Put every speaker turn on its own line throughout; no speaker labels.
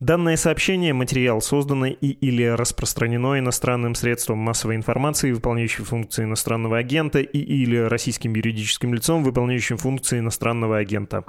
Данное сообщение – материал, созданный и или распространено иностранным средством массовой информации, выполняющим функции иностранного агента, и или российским юридическим лицом, выполняющим функции иностранного агента.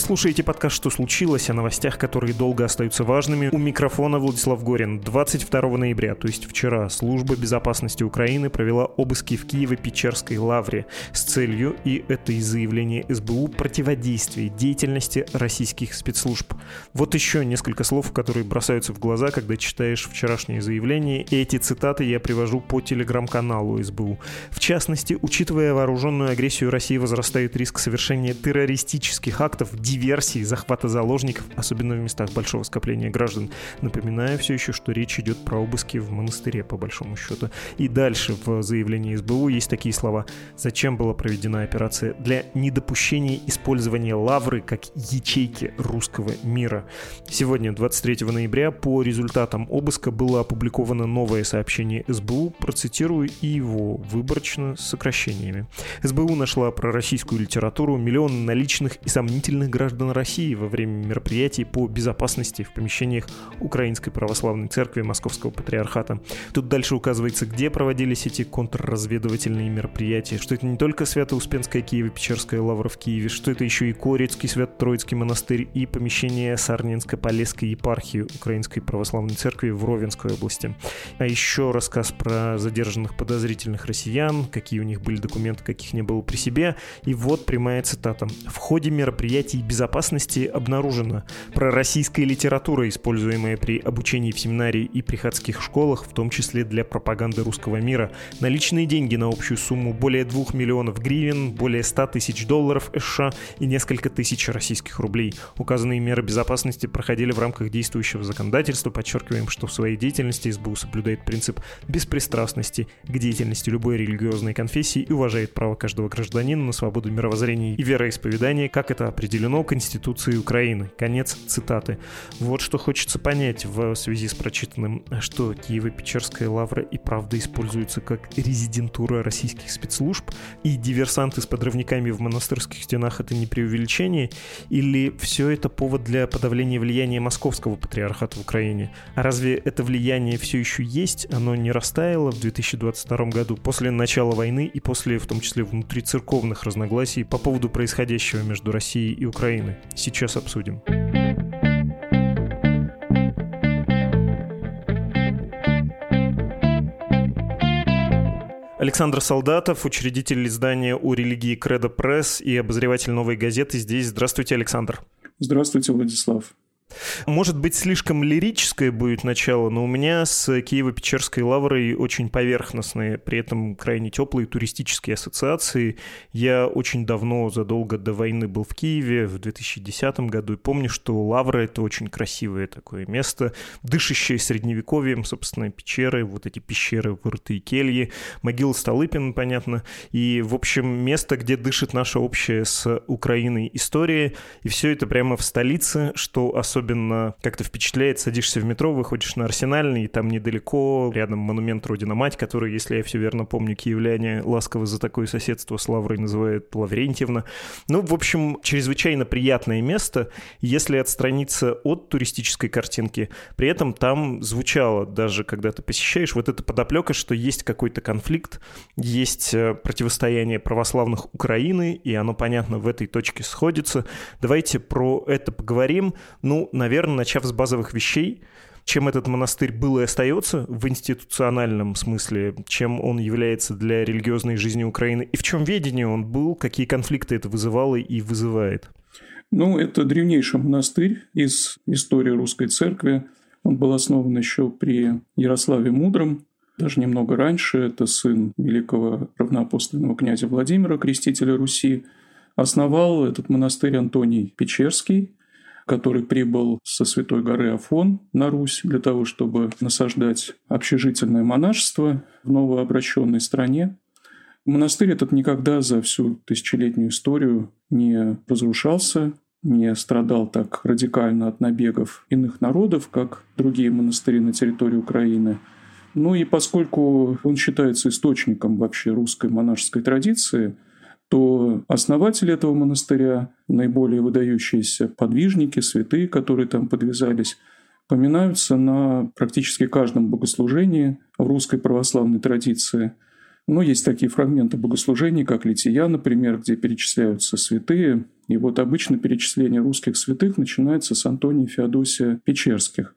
Слушаете подкаст «Что случилось?» о новостях, которые долго остаются важными. У микрофона Владислав Горин. 22 ноября, то есть вчера, Служба безопасности Украины провела обыски в Киево-Печерской лавре с целью, и это из заявления СБУ, противодействия деятельности российских спецслужб. Вот еще несколько слов, которые бросаются в глаза, когда читаешь вчерашнее заявление, эти цитаты я привожу по телеграм-каналу СБУ. В частности, учитывая вооруженную агрессию России, возрастает риск совершения террористических актов диверсии, захвата заложников, особенно в местах большого скопления граждан. Напоминаю все еще, что речь идет про обыски в монастыре, по большому счету. И дальше в заявлении СБУ есть такие слова. Зачем была проведена операция? Для недопущения использования лавры как ячейки русского мира. Сегодня, 23 ноября, по результатам обыска было опубликовано новое сообщение СБУ, процитирую и его выборочно с сокращениями. СБУ нашла про российскую литературу миллион наличных и сомнительных граждан России во время мероприятий по безопасности в помещениях Украинской Православной Церкви Московского Патриархата. Тут дальше указывается, где проводились эти контрразведывательные мероприятия, что это не только Свято-Успенская Киево-Печерская лавра в Киеве, что это еще и Корецкий Свято-Троицкий монастырь и помещение Сарненско-Полесской епархии Украинской Православной Церкви в Ровенской области. А еще рассказ про задержанных подозрительных россиян, какие у них были документы, каких не было при себе. И вот прямая цитата. В ходе мероприятий безопасности обнаружено. Пророссийская литература, используемая при обучении в семинарии и приходских школах, в том числе для пропаганды русского мира. Наличные деньги на общую сумму более 2 миллионов гривен, более 100 тысяч долларов США и несколько тысяч российских рублей. Указанные меры безопасности проходили в рамках действующего законодательства. Подчеркиваем, что в своей деятельности СБУ соблюдает принцип беспристрастности к деятельности любой религиозной конфессии и уважает право каждого гражданина на свободу мировоззрения и вероисповедания, как это определено определено Конституцией Украины. Конец цитаты. Вот что хочется понять в связи с прочитанным, что Киево-Печерская лавра и правда используется как резидентура российских спецслужб, и диверсанты с подрывниками в монастырских стенах это не преувеличение, или все это повод для подавления влияния московского патриархата в Украине? А разве это влияние все еще есть? Оно не растаяло в 2022 году после начала войны и после, в том числе, внутрицерковных разногласий по поводу происходящего между Россией и Украины. Сейчас обсудим. Александр Солдатов, учредитель издания «У религии Кредо Пресс» и обозреватель «Новой газеты» здесь. Здравствуйте, Александр.
Здравствуйте, Владислав.
Может быть, слишком лирическое будет начало, но у меня с Киево-Печерской лаврой очень поверхностные, при этом крайне теплые туристические ассоциации. Я очень давно, задолго до войны был в Киеве, в 2010 году, и помню, что лавра — это очень красивое такое место, дышащее средневековьем, собственно, пещеры, вот эти пещеры, вырытые кельи, могила Столыпин, понятно, и, в общем, место, где дышит наша общая с Украиной история, и все это прямо в столице, что особенно особенно как-то впечатляет. Садишься в метро, выходишь на Арсенальный, и там недалеко, рядом монумент Родина-Мать, который, если я все верно помню, киевляне ласково за такое соседство с Лаврой называют Лаврентьевна. Ну, в общем, чрезвычайно приятное место, если отстраниться от туристической картинки. При этом там звучало, даже когда ты посещаешь, вот эта подоплека, что есть какой-то конфликт, есть э, противостояние православных Украины, и оно, понятно, в этой точке сходится. Давайте про это поговорим. Ну, наверное, начав с базовых вещей, чем этот монастырь был и остается в институциональном смысле, чем он является для религиозной жизни Украины, и в чем ведение он был, какие конфликты это вызывало и вызывает?
Ну, это древнейший монастырь из истории русской церкви. Он был основан еще при Ярославе Мудром, даже немного раньше. Это сын великого равноапостольного князя Владимира, крестителя Руси. Основал этот монастырь Антоний Печерский, который прибыл со Святой горы Афон на Русь для того, чтобы насаждать общежительное монашество в новообращенной стране. Монастырь этот никогда за всю тысячелетнюю историю не разрушался. не страдал так радикально от набегов иных народов, как другие монастыри на территории Украины. Ну и поскольку он считается источником вообще русской монашеской традиции, то основатели этого монастыря, наиболее выдающиеся подвижники, святые, которые там подвязались, поминаются на практически каждом богослужении в русской православной традиции. Но есть такие фрагменты богослужений, как Лития, например, где перечисляются святые. И вот обычно перечисление русских святых начинается с Антония Феодосия Печерских.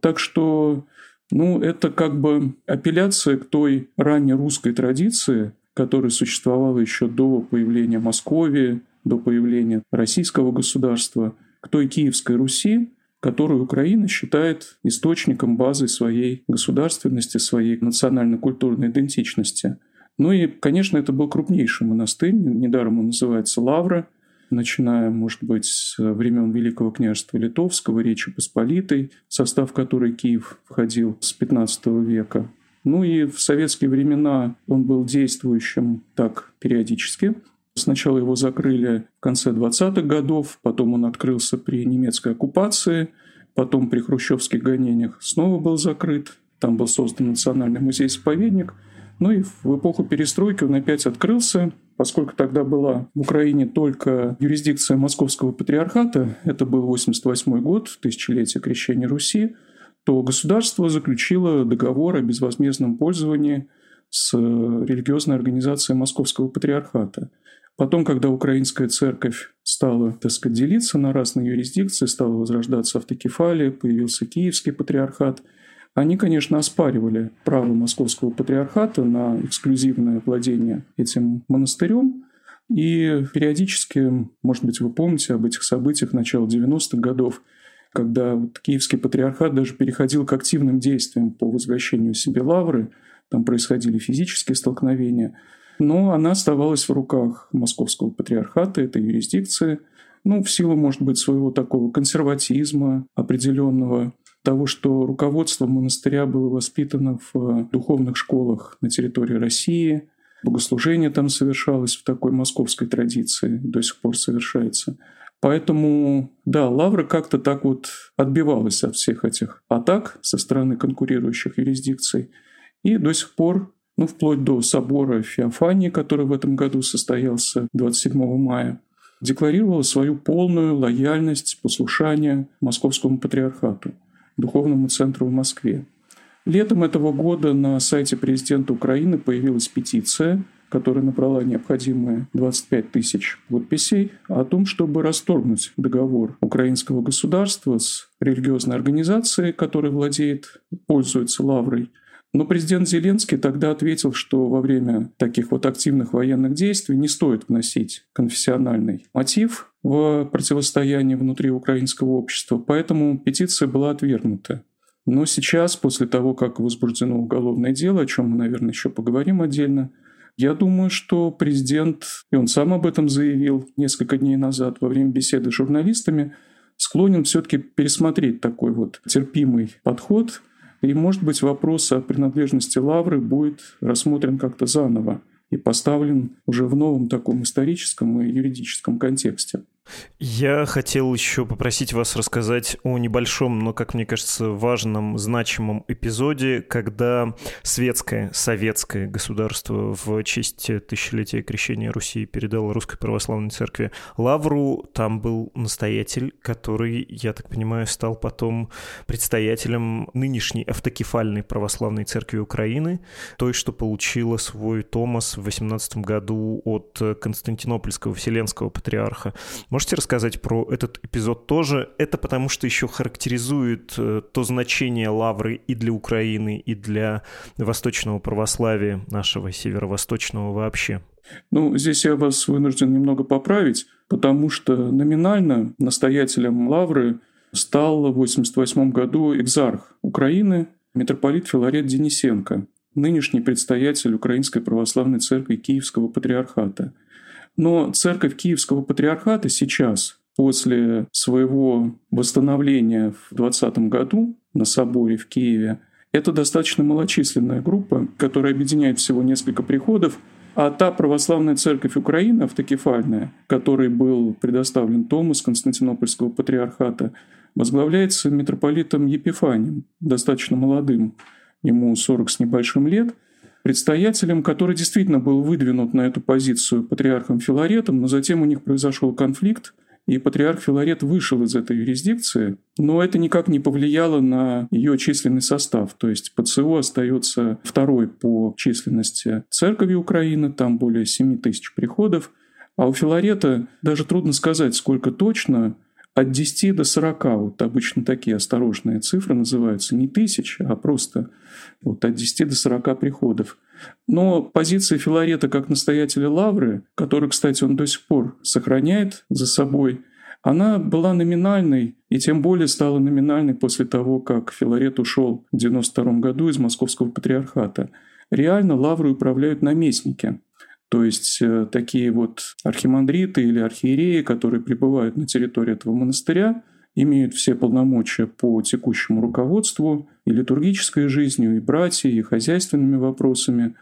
Так что ну, это как бы апелляция к той ранней русской традиции, которая существовала еще до появления Московии, до появления российского государства, к той Киевской Руси, которую Украина считает источником базы своей государственности, своей национально-культурной идентичности. Ну и, конечно, это был крупнейший монастырь, недаром он называется Лавра, начиная, может быть, с времен Великого княжества Литовского, Речи Посполитой, в состав которой Киев входил с XV века. Ну и в советские времена он был действующим так периодически. Сначала его закрыли в конце 20-х годов, потом он открылся при немецкой оккупации, потом при хрущевских гонениях снова был закрыт. Там был создан Национальный музей-заповедник. Ну и в эпоху перестройки он опять открылся, поскольку тогда была в Украине только юрисдикция Московского патриархата, это был 88 год, тысячелетие крещения Руси, то государство заключило договор о безвозмездном пользовании с религиозной организацией Московского патриархата. Потом, когда украинская церковь стала, так сказать, делиться на разные юрисдикции, стала возрождаться автокефалия, появился Киевский патриархат, они, конечно, оспаривали право Московского патриархата на эксклюзивное владение этим монастырем, и периодически, может быть, вы помните об этих событиях начала 90-х годов, когда вот Киевский патриархат даже переходил к активным действиям по возвращению себе лавры, там происходили физические столкновения – но она оставалась в руках Московского патриархата, этой юрисдикции, ну, в силу, может быть, своего такого консерватизма определенного, того, что руководство монастыря было воспитано в духовных школах на территории России, богослужение там совершалось в такой московской традиции, до сих пор совершается. Поэтому, да, Лавра как-то так вот отбивалась от всех этих атак со стороны конкурирующих юрисдикций. И до сих пор ну, вплоть до собора Феофании, который в этом году состоялся 27 мая, декларировала свою полную лояльность, послушание Московскому патриархату, духовному центру в Москве. Летом этого года на сайте президента Украины появилась петиция, которая набрала необходимые 25 тысяч подписей, о том, чтобы расторгнуть договор украинского государства с религиозной организацией, которая владеет, пользуется лаврой, но президент Зеленский тогда ответил, что во время таких вот активных военных действий не стоит вносить конфессиональный мотив в противостояние внутри украинского общества, поэтому петиция была отвергнута. Но сейчас, после того, как возбуждено уголовное дело, о чем мы, наверное, еще поговорим отдельно, я думаю, что президент, и он сам об этом заявил несколько дней назад во время беседы с журналистами, склонен все-таки пересмотреть такой вот терпимый подход и, может быть, вопрос о принадлежности лавры будет рассмотрен как-то заново и поставлен уже в новом таком историческом и юридическом контексте.
Я хотел еще попросить вас рассказать о небольшом, но, как мне кажется, важном, значимом эпизоде, когда светское, советское государство в честь тысячелетия крещения Руси передало Русской Православной Церкви лавру. Там был настоятель, который, я так понимаю, стал потом предстоятелем нынешней автокефальной Православной Церкви Украины, той, что получила свой Томас в 18 году от Константинопольского Вселенского Патриарха. Можете рассказать про этот эпизод тоже? Это потому что еще характеризует э, то значение лавры и для Украины, и для восточного православия нашего, северо-восточного вообще.
Ну, здесь я вас вынужден немного поправить, потому что номинально настоятелем лавры стал в 1988 году экзарх Украины, митрополит Филарет Денисенко, нынешний предстоятель Украинской Православной Церкви Киевского Патриархата – но церковь Киевского патриархата сейчас, после своего восстановления в 2020 году на соборе в Киеве, это достаточно малочисленная группа, которая объединяет всего несколько приходов, А та православная церковь Украины, автокефальная, которой был предоставлен Томас Константинопольского патриархата, возглавляется митрополитом Епифанием, достаточно молодым, ему 40 с небольшим лет, предстоятелем, который действительно был выдвинут на эту позицию патриархом Филаретом, но затем у них произошел конфликт, и патриарх Филарет вышел из этой юрисдикции, но это никак не повлияло на ее численный состав. То есть ПЦУ остается второй по численности церкви Украины, там более 7 тысяч приходов, а у Филарета даже трудно сказать, сколько точно, от 10 до 40, вот обычно такие осторожные цифры называются, не тысяч, а просто вот от 10 до 40 приходов. Но позиция Филарета как настоятеля Лавры, который, кстати, он до сих пор сохраняет за собой, она была номинальной, и тем более стала номинальной после того, как Филарет ушел в 92 году из Московского патриархата. Реально Лаврой управляют наместники. То есть э, такие вот архимандриты или архиереи, которые пребывают на территории этого монастыря, имеют все полномочия по текущему руководству и литургической жизнью, и братьей, и хозяйственными вопросами.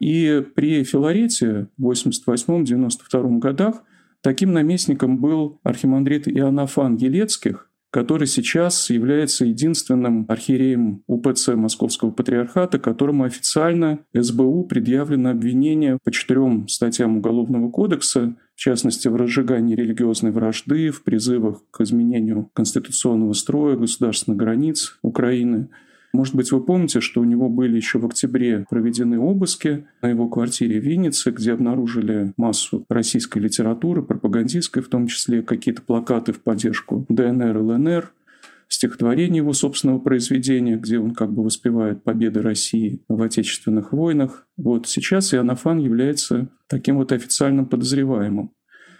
И при Филарете в 88-92 годах таким наместником был архимандрит Иоаннафан Елецких, который сейчас является единственным архиереем УПЦ Московского Патриархата, которому официально СБУ предъявлено обвинение по четырем статьям Уголовного кодекса, в частности, в разжигании религиозной вражды, в призывах к изменению конституционного строя государственных границ Украины – может быть, вы помните, что у него были еще в октябре проведены обыски на его квартире в Виннице, где обнаружили массу российской литературы, пропагандистской, в том числе какие-то плакаты в поддержку ДНР и ЛНР, стихотворение его собственного произведения, где он как бы воспевает победы России в отечественных войнах. Вот сейчас Иоаннафан является таким вот официальным подозреваемым.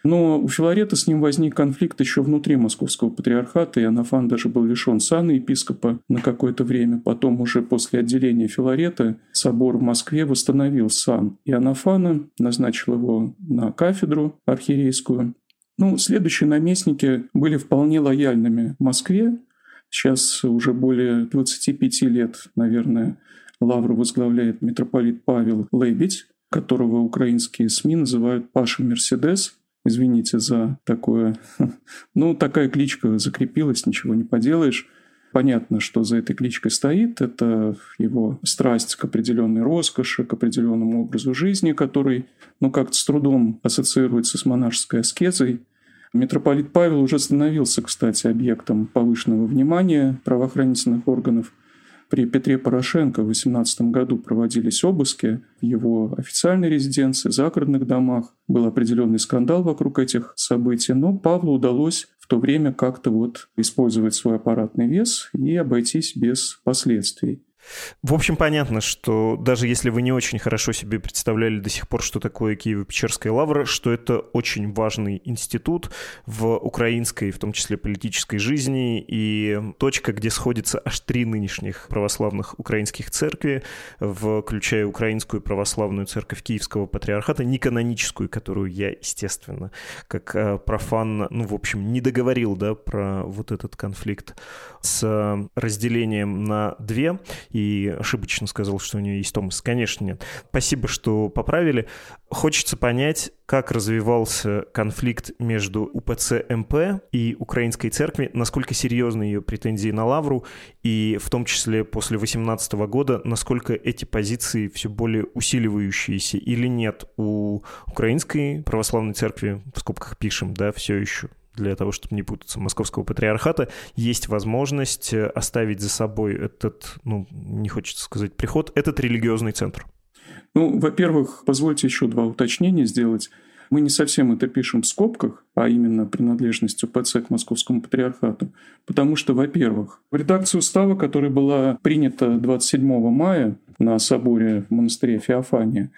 Но у Филарета с ним возник конфликт еще внутри московского патриархата, и Анафан даже был лишен сана епископа на какое-то время. Потом уже после отделения Филарета собор в Москве восстановил сан и Анафана, назначил его на кафедру архиерейскую. Ну, следующие наместники были вполне лояльными Москве. Сейчас уже более 25 лет, наверное, лавру возглавляет митрополит Павел Лебедь, которого украинские СМИ называют Паша Мерседес. Извините за такое. Ну, такая кличка закрепилась, ничего не поделаешь. Понятно, что за этой кличкой стоит. Это его страсть к определенной роскоши, к определенному образу жизни, который, ну, как-то с трудом ассоциируется с монашеской аскезой. Митрополит Павел уже становился, кстати, объектом повышенного внимания правоохранительных органов – при Петре Порошенко в 2018 году проводились обыски в его официальной резиденции, загородных домах. Был определенный скандал вокруг этих событий, но Павлу удалось в то время как-то вот использовать свой аппаратный вес и обойтись без последствий.
В общем, понятно, что даже если вы не очень хорошо себе представляли до сих пор, что такое Киево-Печерская лавра, что это очень важный институт в украинской, в том числе политической жизни, и точка, где сходятся аж три нынешних православных украинских церкви, включая Украинскую православную церковь Киевского патриархата, не каноническую, которую я, естественно, как э, профан, ну, в общем, не договорил, да, про вот этот конфликт с разделением на две и ошибочно сказал, что у нее есть Томас. Конечно, нет. Спасибо, что поправили. Хочется понять, как развивался конфликт между УПЦ МП и Украинской церкви, насколько серьезны ее претензии на Лавру, и в том числе после 2018 года, насколько эти позиции все более усиливающиеся или нет у Украинской православной церкви, в скобках пишем, да, все еще для того, чтобы не путаться, московского патриархата, есть возможность э, оставить за собой этот, ну, не хочется сказать приход, этот религиозный центр?
Ну, во-первых, позвольте еще два уточнения сделать. Мы не совсем это пишем в скобках, а именно принадлежностью ПЦ к Московскому патриархату. Потому что, во-первых, в редакции устава, которая была принята 27 мая на соборе в монастыре Феофания,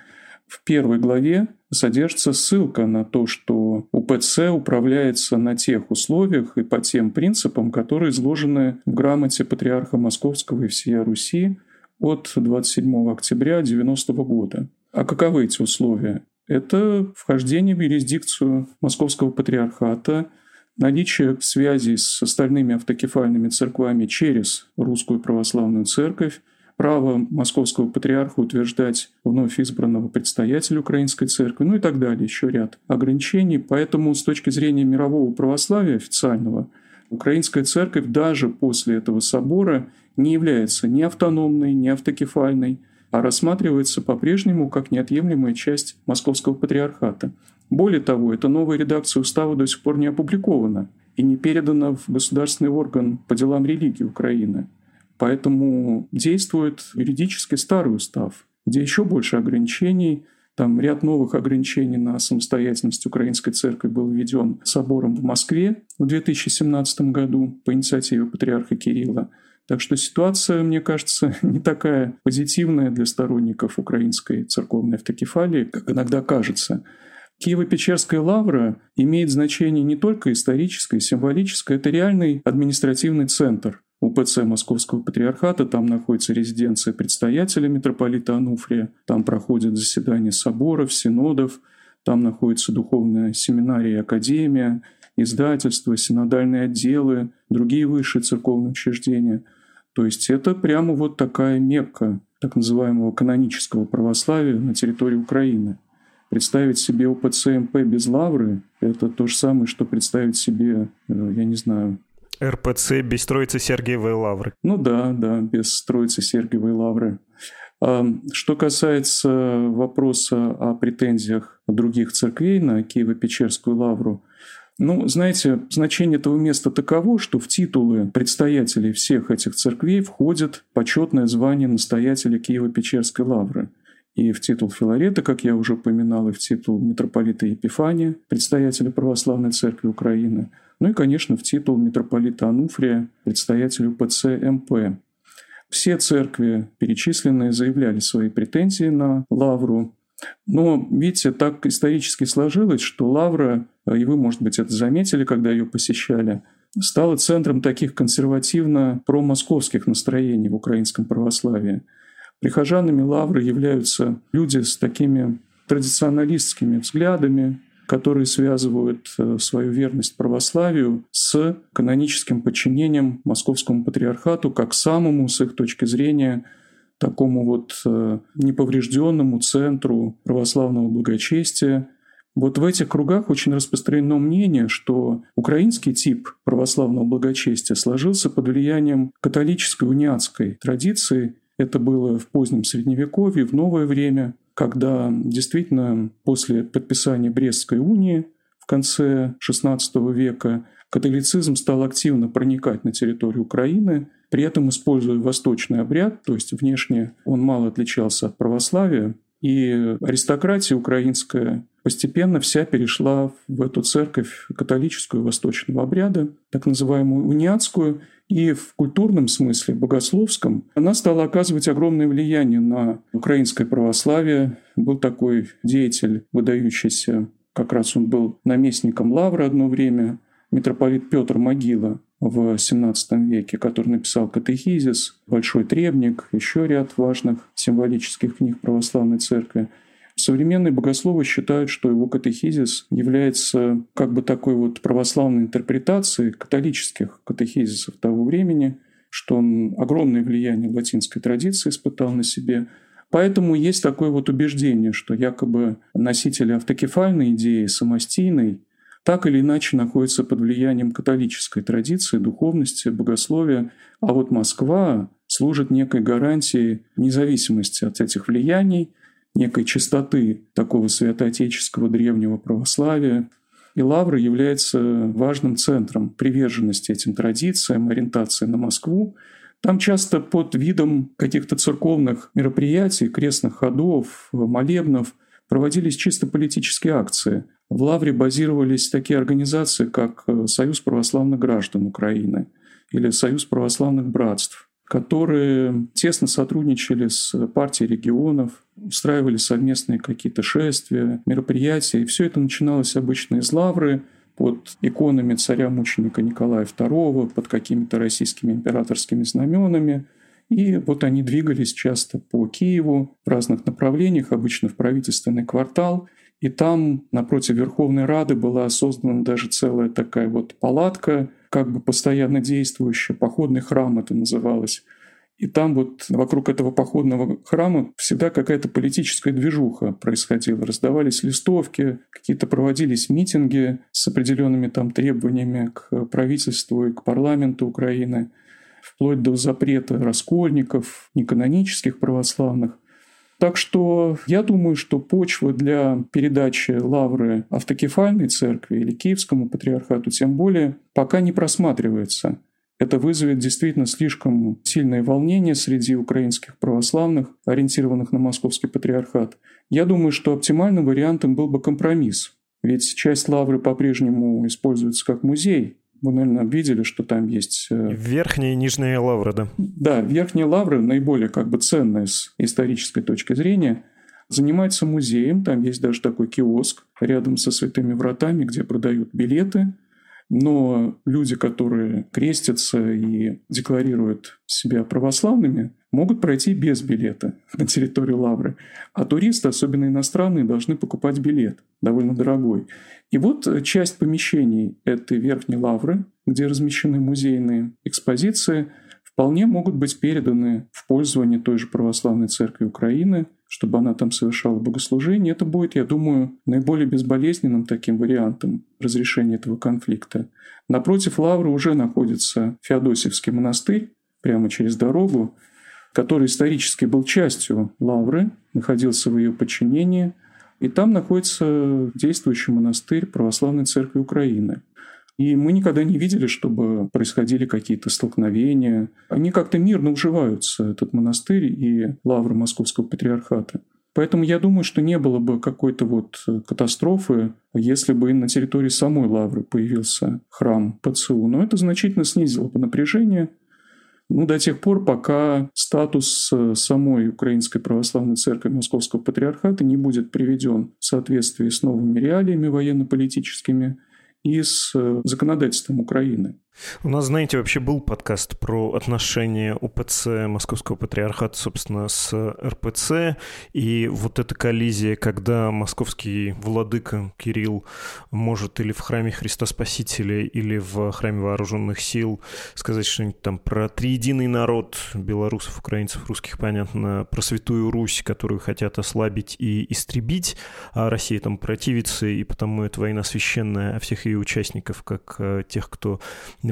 в первой главе содержится ссылка на то, что УПЦ управляется на тех условиях и по тем принципам, которые изложены в грамоте Патриарха Московского и всея Руси от 27 октября 90 года. А каковы эти условия? Это вхождение в юрисдикцию Московского Патриархата, наличие связи с остальными автокефальными церквами через Русскую Православную Церковь, право московского патриарха утверждать вновь избранного предстоятеля Украинской церкви, ну и так далее, еще ряд ограничений. Поэтому с точки зрения мирового православия официального, Украинская церковь даже после этого собора не является ни автономной, ни автокефальной, а рассматривается по-прежнему как неотъемлемая часть Московского патриархата. Более того, эта новая редакция устава до сих пор не опубликована и не передана в государственный орган по делам религии Украины. Поэтому действует юридически старый устав, где еще больше ограничений, там ряд новых ограничений на самостоятельность Украинской Церкви был введен собором в Москве в 2017 году по инициативе патриарха Кирилла. Так что ситуация, мне кажется, не такая позитивная для сторонников украинской церковной автокефалии, как иногда кажется. Киево-Печерская лавра имеет значение не только историческое, символическое, это реальный административный центр УПЦ Московского Патриархата. Там находится резиденция предстоятеля митрополита Ануфрия, там проходят заседания соборов, синодов, там находится духовная семинария и академия, издательства, синодальные отделы, другие высшие церковные учреждения. То есть это прямо вот такая мекка так называемого канонического православия на территории Украины. Представить себе УПЦ МП без лавры – это то же самое, что представить себе, э, я не знаю,
РПЦ без Троицы Сергиевой Лавры.
Ну да, да, без Троицы Сергиевой Лавры. Что касается вопроса о претензиях других церквей на Киево-Печерскую лавру, ну, знаете, значение этого места таково, что в титулы предстоятелей всех этих церквей входит почетное звание настоятеля Киево-Печерской лавры. И в титул Филарета, как я уже упоминал, и в титул митрополита Епифания, предстоятеля Православной Церкви Украины, ну и, конечно, в титул митрополита Ануфрия, предстоятелю ПЦ МП. Все церкви, перечисленные, заявляли свои претензии на лавру, но, видите, так исторически сложилось, что Лавра, и вы, может быть, это заметили, когда ее посещали, стала центром таких консервативно-промосковских настроений в украинском православии. Прихожанами Лавры являются люди с такими традиционалистскими взглядами, которые связывают э, свою верность православию с каноническим подчинением московскому патриархату как самому, с их точки зрения, такому вот э, неповрежденному центру православного благочестия. Вот в этих кругах очень распространено мнение, что украинский тип православного благочестия сложился под влиянием католической униатской традиции. Это было в позднем Средневековье, в новое время, когда действительно после подписания Брестской унии в конце XVI века католицизм стал активно проникать на территорию Украины, при этом используя восточный обряд, то есть внешне он мало отличался от православия, и аристократия украинская постепенно вся перешла в эту церковь католическую восточного обряда, так называемую униатскую, и в культурном смысле, богословском, она стала оказывать огромное влияние на украинское православие. Был такой деятель, выдающийся, как раз он был наместником Лавры одно время, митрополит Петр Могила в XVII веке, который написал «Катехизис», «Большой требник», еще ряд важных символических книг православной церкви. Современные богословы считают, что его катехизис является как бы такой вот православной интерпретацией католических катехизисов того времени, что он огромное влияние латинской традиции испытал на себе. Поэтому есть такое вот убеждение, что якобы носители автокефальной идеи, самостийной, так или иначе находится под влиянием католической традиции, духовности, богословия, а вот Москва служит некой гарантией независимости от этих влияний, некой чистоты такого святоотеческого древнего православия. И Лавра является важным центром приверженности этим традициям, ориентации на Москву. Там часто под видом каких-то церковных мероприятий, крестных ходов, молебнов проводились чисто политические акции – в Лавре базировались такие организации, как Союз православных граждан Украины или Союз православных братств, которые тесно сотрудничали с партией регионов, устраивали совместные какие-то шествия, мероприятия. И все это начиналось обычно из Лавры, под иконами царя-мученика Николая II, под какими-то российскими императорскими знаменами. И вот они двигались часто по Киеву в разных направлениях, обычно в правительственный квартал – и там напротив Верховной Рады была создана даже целая такая вот палатка, как бы постоянно действующая, походный храм это называлось. И там вот вокруг этого походного храма всегда какая-то политическая движуха происходила. Раздавались листовки, какие-то проводились митинги с определенными там требованиями к правительству и к парламенту Украины, вплоть до запрета раскольников, неканонических православных. Так что я думаю, что почва для передачи лавры автокефальной церкви или Киевскому патриархату тем более пока не просматривается. Это вызовет действительно слишком сильное волнение среди украинских православных, ориентированных на московский патриархат. Я думаю, что оптимальным вариантом был бы компромисс. Ведь часть лавры по-прежнему используется как музей, вы, наверное, видели, что там есть...
Э, верхняя и нижняя лавра, да?
Да, верхняя лавра наиболее как бы ценная с исторической точки зрения. Занимается музеем, там есть даже такой киоск рядом со святыми вратами, где продают билеты – но люди, которые крестятся и декларируют себя православными, могут пройти без билета на территорию Лавры. А туристы, особенно иностранные, должны покупать билет, довольно дорогой. И вот часть помещений этой верхней Лавры, где размещены музейные экспозиции, вполне могут быть переданы в пользование той же Православной Церкви Украины – чтобы она там совершала богослужение, это будет, я думаю, наиболее безболезненным таким вариантом разрешения этого конфликта. Напротив Лавры уже находится Феодосевский монастырь, прямо через дорогу, который исторически был частью Лавры, находился в ее подчинении, и там находится действующий монастырь Православной Церкви Украины – и мы никогда не видели, чтобы происходили какие-то столкновения. Они как-то мирно уживаются, этот монастырь и лавры Московского патриархата. Поэтому я думаю, что не было бы какой-то вот катастрофы, если бы на территории самой Лавры появился храм ПЦУ. Но это значительно снизило бы напряжение, ну, до тех пор, пока статус самой Украинской Православной Церкви Московского Патриархата не будет приведен в соответствии с новыми реалиями военно-политическими и с э, законодательством Украины.
У нас, знаете, вообще был подкаст про отношения УПЦ Московского Патриархата, собственно, с РПЦ, и вот эта коллизия, когда московский владыка Кирилл может или в храме Христа Спасителя, или в храме Вооруженных Сил сказать что-нибудь там про триединый народ белорусов, украинцев, русских, понятно, про Святую Русь, которую хотят ослабить и истребить, а Россия там противится, и потому это война священная, а всех ее участников, как э, тех, кто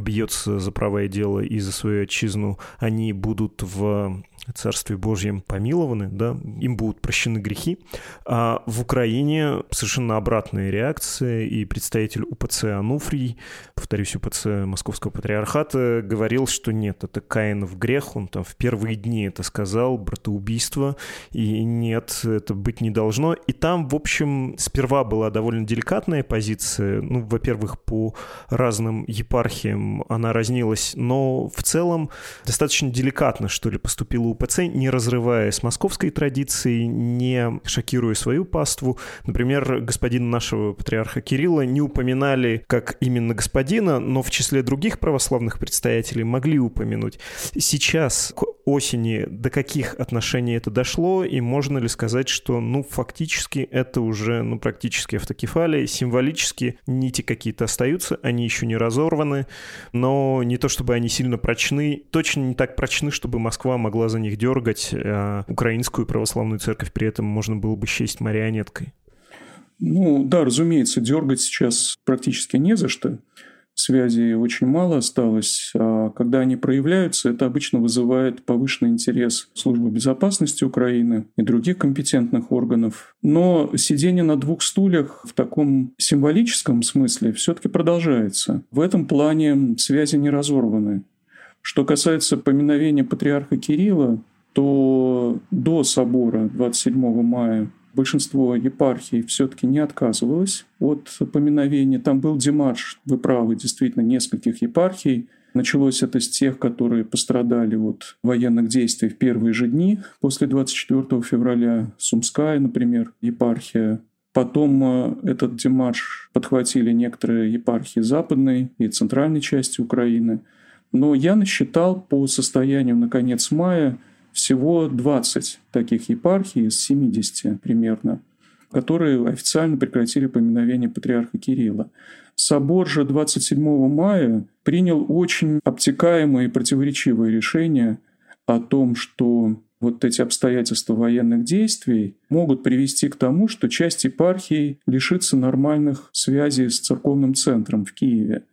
бьется за правое дело и за свою отчизну, они будут в Царстве Божьем помилованы, да, им будут прощены грехи. А в Украине совершенно обратная реакция, и представитель УПЦ Ануфрий, повторюсь, УПЦ Московского Патриархата, говорил, что нет, это Каинов грех, он там в первые дни это сказал, братоубийство, и нет, это быть не должно. И там, в общем, сперва была довольно деликатная позиция, ну, во-первых, по разным епархиям она разнилась, но в целом достаточно деликатно, что ли, поступила УПЦ, не разрывая с московской традицией, не шокируя свою паству. Например, господина нашего патриарха Кирилла не упоминали как именно господина, но в числе других православных предстоятелей могли упомянуть. Сейчас, к осени, до каких отношений это дошло, и можно ли сказать, что, ну, фактически это уже, ну, практически автокефалия, символически нити какие-то остаются, они еще не разорваны, но не то чтобы они сильно прочны, точно не так прочны, чтобы Москва могла за них дергать, а украинскую православную церковь при этом можно было бы счесть марионеткой.
Ну да, разумеется, дергать сейчас практически не за что. Связи очень мало осталось. А когда они проявляются, это обычно вызывает повышенный интерес службы безопасности Украины и других компетентных органов. Но сидение на двух стульях в таком символическом смысле все-таки продолжается. В этом плане связи не разорваны. Что касается поминовения патриарха Кирилла, то до собора 27 мая большинство епархий все-таки не отказывалось от поминовения. Там был демарш, вы правы, действительно, нескольких епархий. Началось это с тех, которые пострадали от военных действий в первые же дни после 24 февраля. Сумская, например, епархия. Потом э, этот демарш подхватили некоторые епархии западной и центральной части Украины – но я насчитал по состоянию на конец мая всего 20 таких епархий из 70 примерно, которые официально прекратили поминовение патриарха Кирилла. Собор же 27 мая принял очень обтекаемое и противоречивое решение о том, что вот эти обстоятельства военных действий могут привести к тому, что часть епархий лишится нормальных связей с церковным центром в Киеве.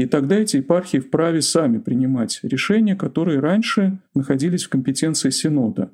И тогда эти епархии вправе сами принимать решения, которые раньше находились в компетенции Синода.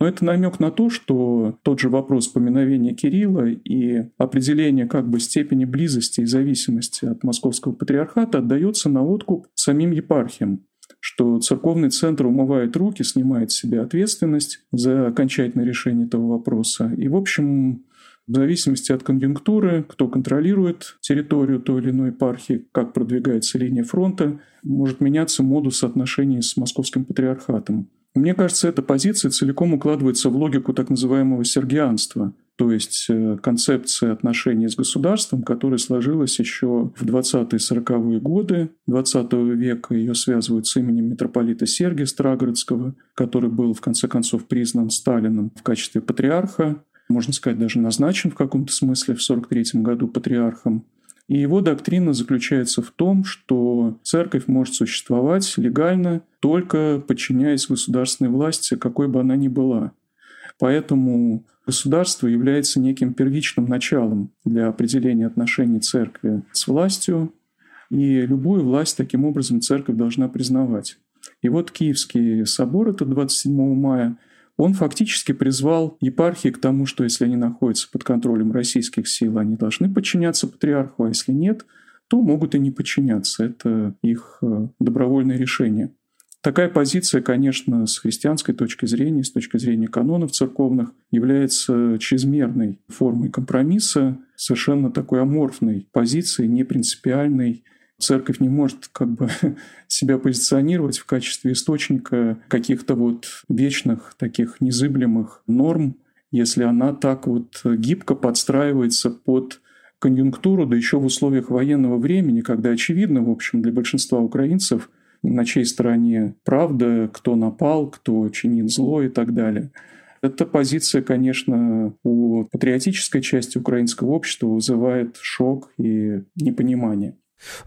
Но это намек на то, что тот же вопрос поминовения Кирилла и определение как бы степени близости и зависимости от московского патриархата отдается на откуп самим епархиям что церковный центр умывает руки, снимает с себя ответственность за окончательное решение этого вопроса. И, в общем, в зависимости от конъюнктуры, кто контролирует территорию той или иной епархии, как продвигается линия фронта, может меняться модус отношений с московским патриархатом. Мне кажется, эта позиция целиком укладывается в логику так называемого сергианства, то есть э, концепции отношений с государством, которая сложилась еще в 20-40-е годы 20 века. Ее связывают с именем митрополита Сергия Страгородского, который был в конце концов признан Сталином в качестве патриарха, можно сказать, даже назначен в каком-то смысле в 1943 году патриархом. И его доктрина заключается в том, что церковь может существовать легально, только подчиняясь государственной власти, какой бы она ни была. Поэтому государство является неким первичным началом для определения отношений церкви с властью, и любую власть таким образом церковь должна признавать. И вот Киевский собор, это 27 мая, он фактически призвал епархии к тому, что если они находятся под контролем российских сил, они должны подчиняться патриарху, а если нет, то могут и не подчиняться. Это их э, добровольное решение. Такая позиция, конечно, с христианской точки зрения, с точки зрения канонов церковных, является чрезмерной формой компромисса, совершенно такой аморфной позицией, непринципиальной, церковь не может как бы себя позиционировать в качестве источника каких-то вот вечных таких незыблемых норм, если она так вот гибко подстраивается под конъюнктуру, да еще в условиях военного времени, когда очевидно, в общем, для большинства украинцев, на чьей стороне правда, кто напал, кто чинит зло и так далее. Эта позиция, конечно, у патриотической части украинского общества вызывает шок и непонимание.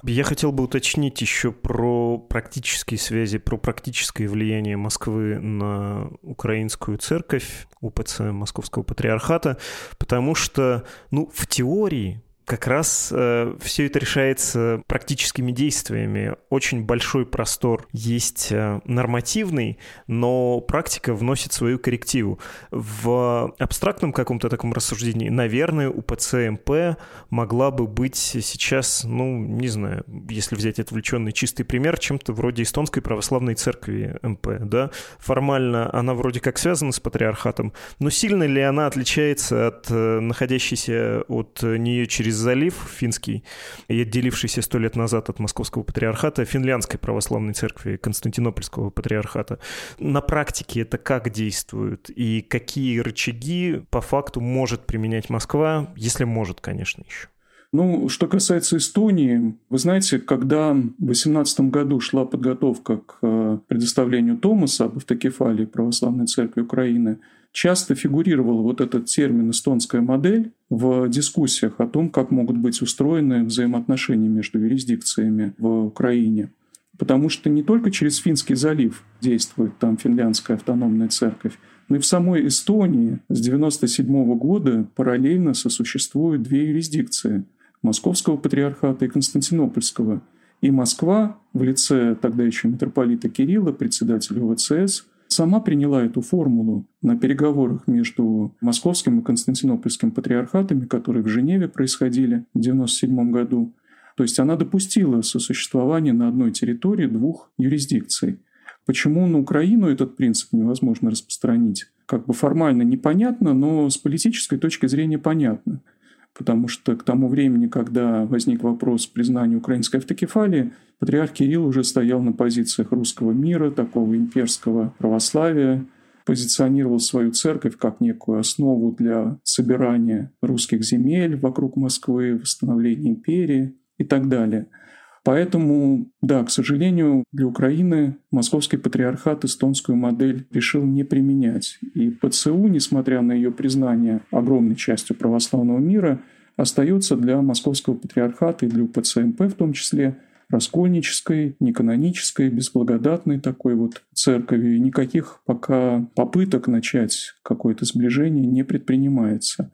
Я хотел бы уточнить еще про практические связи, про практическое влияние Москвы на украинскую церковь, УПЦ Московского Патриархата, потому что, ну, в теории как раз э, все это решается практическими действиями. Очень большой простор есть э, нормативный, но практика вносит свою коррективу. В абстрактном каком-то таком рассуждении, наверное, у ПЦМП могла бы быть сейчас, ну, не знаю, если взять отвлеченный чистый пример, чем-то вроде эстонской православной церкви МП, да? Формально она вроде как связана с патриархатом, но сильно ли она отличается от э, находящейся от нее через через залив финский и отделившийся сто лет назад от Московского патриархата Финляндской православной церкви Константинопольского патриархата. На практике это как действует и какие рычаги по факту может применять Москва, если может, конечно, еще?
Ну, что касается Эстонии, вы знаете, когда в 2018 году шла подготовка к э, предоставлению Томаса об автокефалии Православной Церкви Украины, часто фигурировал вот этот термин «эстонская модель» в дискуссиях о том, как могут быть устроены взаимоотношения между юрисдикциями в Украине. Потому что не только через Финский залив действует там финляндская автономная церковь, но и в самой Эстонии с 1997 года параллельно сосуществуют две юрисдикции – Московского патриархата и Константинопольского. И Москва в лице тогда еще митрополита Кирилла, председателя ОВЦС – сама приняла эту формулу на переговорах между Московским и Константинопольским патриархатами, которые в Женеве происходили в 1997 году. То есть она допустила сосуществование на одной территории двух юрисдикций. Почему на Украину этот принцип невозможно распространить? Как бы формально непонятно, но с политической точки зрения понятно – потому что к тому времени, когда возник вопрос признания украинской автокефалии, патриарх Кирилл уже стоял на позициях русского мира, такого имперского православия, позиционировал свою церковь как некую основу для собирания русских земель вокруг Москвы, восстановления империи и так далее – Поэтому, да, к сожалению, для Украины московский патриархат эстонскую модель решил не применять. И ПЦУ, несмотря на ее признание огромной частью православного мира, остается для московского патриархата и для УПЦ МП в том числе раскольнической, неканонической, безблагодатной такой вот церковью. никаких пока попыток начать какое-то сближение не предпринимается.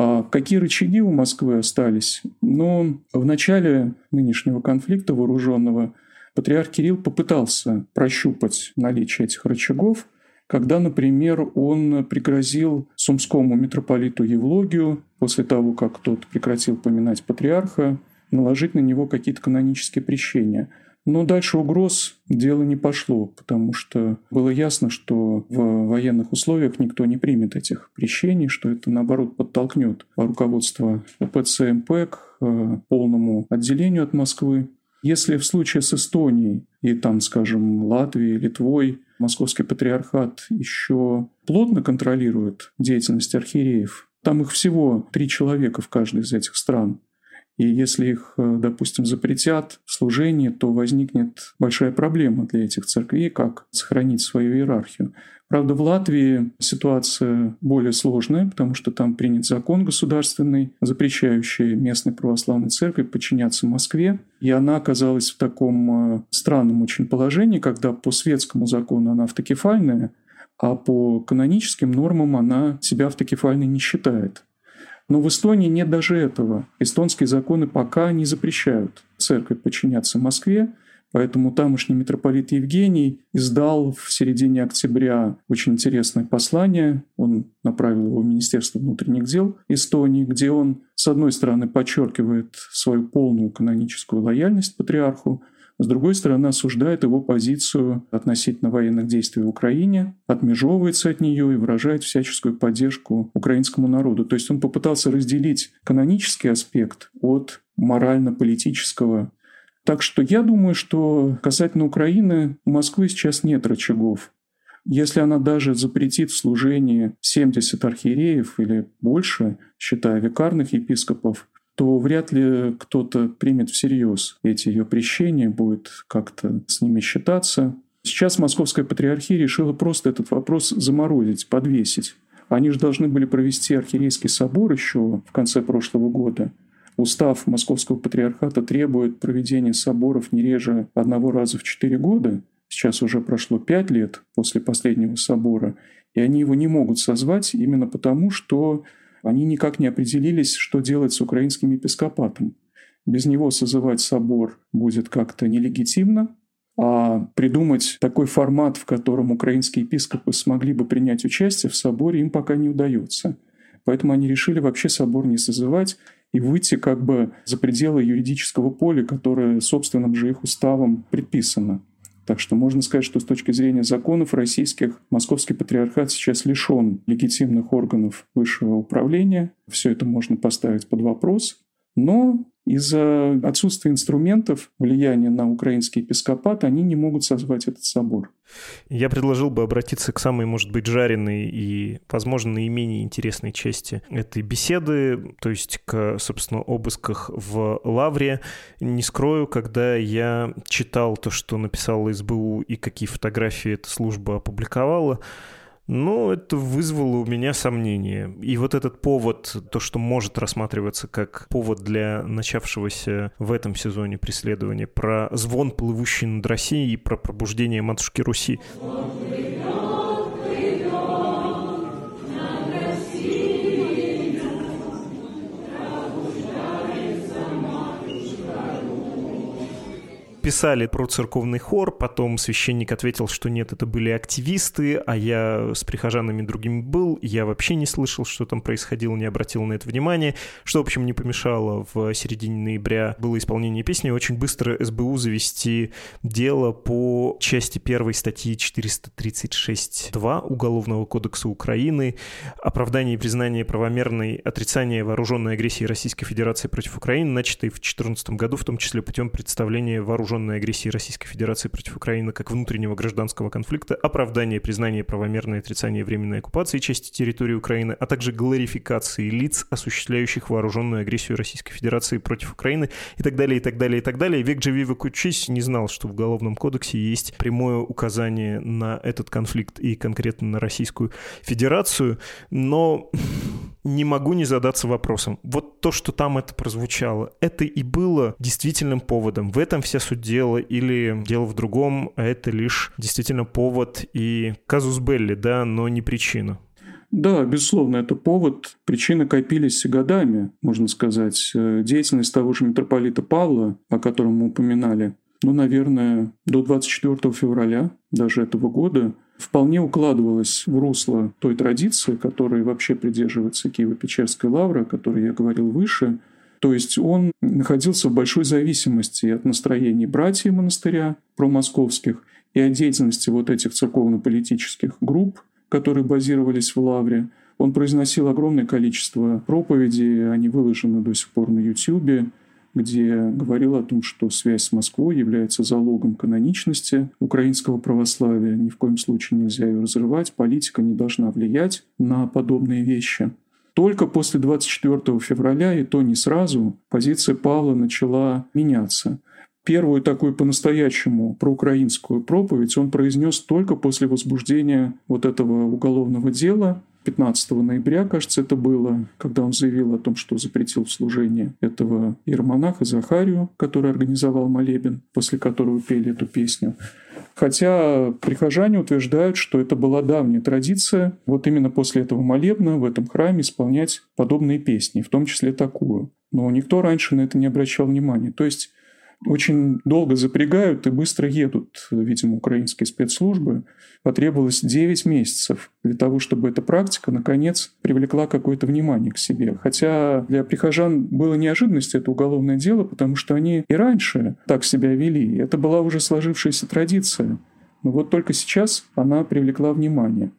А какие рычаги у Москвы остались? Ну, в начале нынешнего конфликта вооруженного патриарх Кирилл попытался прощупать наличие этих рычагов, когда, например, он пригрозил сумскому митрополиту Евлогию после того, как тот прекратил поминать патриарха, наложить на него какие-то канонические прещения. Но дальше угроз дело не пошло, потому что было ясно, что в военных условиях никто не примет этих прещений, что это, наоборот, подтолкнет руководство УПЦ МП к э, полному отделению от Москвы. Если в случае с Эстонией и там, скажем, Латвией, Литвой, Московский патриархат еще плотно контролирует деятельность архиереев, там их всего три человека в каждой из этих стран. И если их, э, допустим, запретят в служении, то возникнет большая проблема для этих церквей, как сохранить свою иерархию. Правда, в Латвии ситуация более сложная, потому что там принят закон государственный, запрещающий местной православной церкви подчиняться Москве. И она оказалась в таком э, странном очень положении, когда по светскому закону она автокефальная, а по каноническим нормам она себя автокефальной не считает. Но в Эстонии нет даже этого. Эстонские законы пока не запрещают церкви подчиняться Москве, Поэтому тамошний митрополит Евгений издал в середине октября очень интересное послание. Он направил его в Министерство внутренних дел Эстонии, где он, с одной стороны, подчеркивает свою полную каноническую лояльность патриарху, с другой стороны, осуждает его позицию относительно военных действий в Украине, отмежевывается от нее и выражает всяческую поддержку украинскому народу. То есть он попытался разделить канонический аспект от морально-политического. Так что я думаю, что касательно Украины у Москвы сейчас нет рычагов. Если она даже запретит в служении 70 архиереев или больше, считая викарных епископов, то вряд ли кто-то примет всерьез эти ее прещения, будет как-то с ними считаться. Сейчас Московская патриархия решила просто этот вопрос заморозить, подвесить. Они же должны были провести архиерейский собор еще в конце прошлого года. Устав Московского патриархата требует проведения соборов не реже одного раза в четыре года. Сейчас уже прошло пять лет после последнего собора, и они его не могут созвать именно потому, что они никак не определились, что делать с украинским епископатом. Без него созывать собор будет как-то нелегитимно, а придумать такой формат, в котором украинские епископы смогли бы принять участие в соборе, им пока не удается. Поэтому они решили вообще собор не созывать и выйти как бы за пределы юридического поля, которое собственным же их уставом предписано. Так что можно сказать, что с точки зрения законов российских Московский патриархат сейчас лишен легитимных органов высшего управления. Все это можно поставить под вопрос. Но из-за отсутствия инструментов влияния на украинский епископат они не могут созвать этот собор.
Я предложил бы обратиться к самой, может быть, жареной и, возможно, наименее интересной части этой беседы, то есть к, собственно, обысках в Лавре. Не скрою, когда я читал то, что написала СБУ и какие фотографии эта служба опубликовала, ну, это вызвало у меня сомнения. И вот этот повод, то, что может рассматриваться как повод для начавшегося в этом сезоне преследования про звон, плывущий над Россией, и про пробуждение матушки Руси. Писали про церковный хор, потом священник ответил, что нет, это были активисты, а я с прихожанами другими был, я вообще не слышал, что там происходило, не обратил на это внимания, что, в общем, не помешало. В середине ноября было исполнение песни, очень быстро СБУ завести дело по части первой статьи 436.2 Уголовного кодекса Украины. Оправдание и признание правомерной отрицания вооруженной агрессии Российской Федерации против Украины, начатой в 2014 году, в том числе путем представления вооруженной вооруженной агрессии Российской Федерации против Украины как внутреннего гражданского конфликта, оправдание признания правомерной отрицания временной оккупации части территории Украины, а также гларификации лиц, осуществляющих вооруженную агрессию Российской Федерации против Украины и так далее, и так далее, и так далее. Век живи, век учись не знал, что в Уголовном кодексе есть прямое указание на этот конфликт и конкретно на Российскую Федерацию, но не могу не задаться вопросом. Вот то, что там это прозвучало, это и было действительным поводом. В этом вся суть дела или дело в другом, а это лишь действительно повод и казус белли, да, но не причина.
Да, безусловно, это повод. Причины копились годами, можно сказать. Э, деятельность того же митрополита Павла, о котором мы упоминали, ну, наверное, до 24 февраля даже этого года вполне укладывалась в русло той традиции, которой вообще придерживается Киево-Печерская лавра, о которой я говорил выше. То есть он находился в большой зависимости от настроений братьев монастыря промосковских и от деятельности вот этих церковно-политических групп, которые базировались в Лавре. Он произносил огромное количество проповедей, они выложены до сих пор на Ютьюбе, где говорил о том, что связь с Москвой является залогом каноничности украинского православия. Ни в коем случае нельзя ее разрывать, политика не должна влиять на подобные вещи. Только после 24 февраля, и то не сразу, позиция Павла начала меняться. Первую такую по-настоящему проукраинскую проповедь он произнес только после возбуждения вот этого уголовного дела 15 ноября, кажется, это было, когда он заявил о том, что запретил служение этого иеромонаха Захарию, который организовал молебен, после которого пели эту песню. Хотя прихожане утверждают, что это была давняя традиция вот именно после этого молебна в этом храме исполнять подобные песни, в том числе такую. Но никто раньше на это не обращал внимания. То есть очень долго запрягают и быстро едут, видимо, украинские спецслужбы. Потребовалось 9 месяцев для того, чтобы эта практика, наконец, привлекла какое-то внимание к себе. Хотя для прихожан было неожиданностью это уголовное дело, потому что они и раньше так себя вели. Это была уже сложившаяся традиция. Но вот только сейчас она привлекла внимание.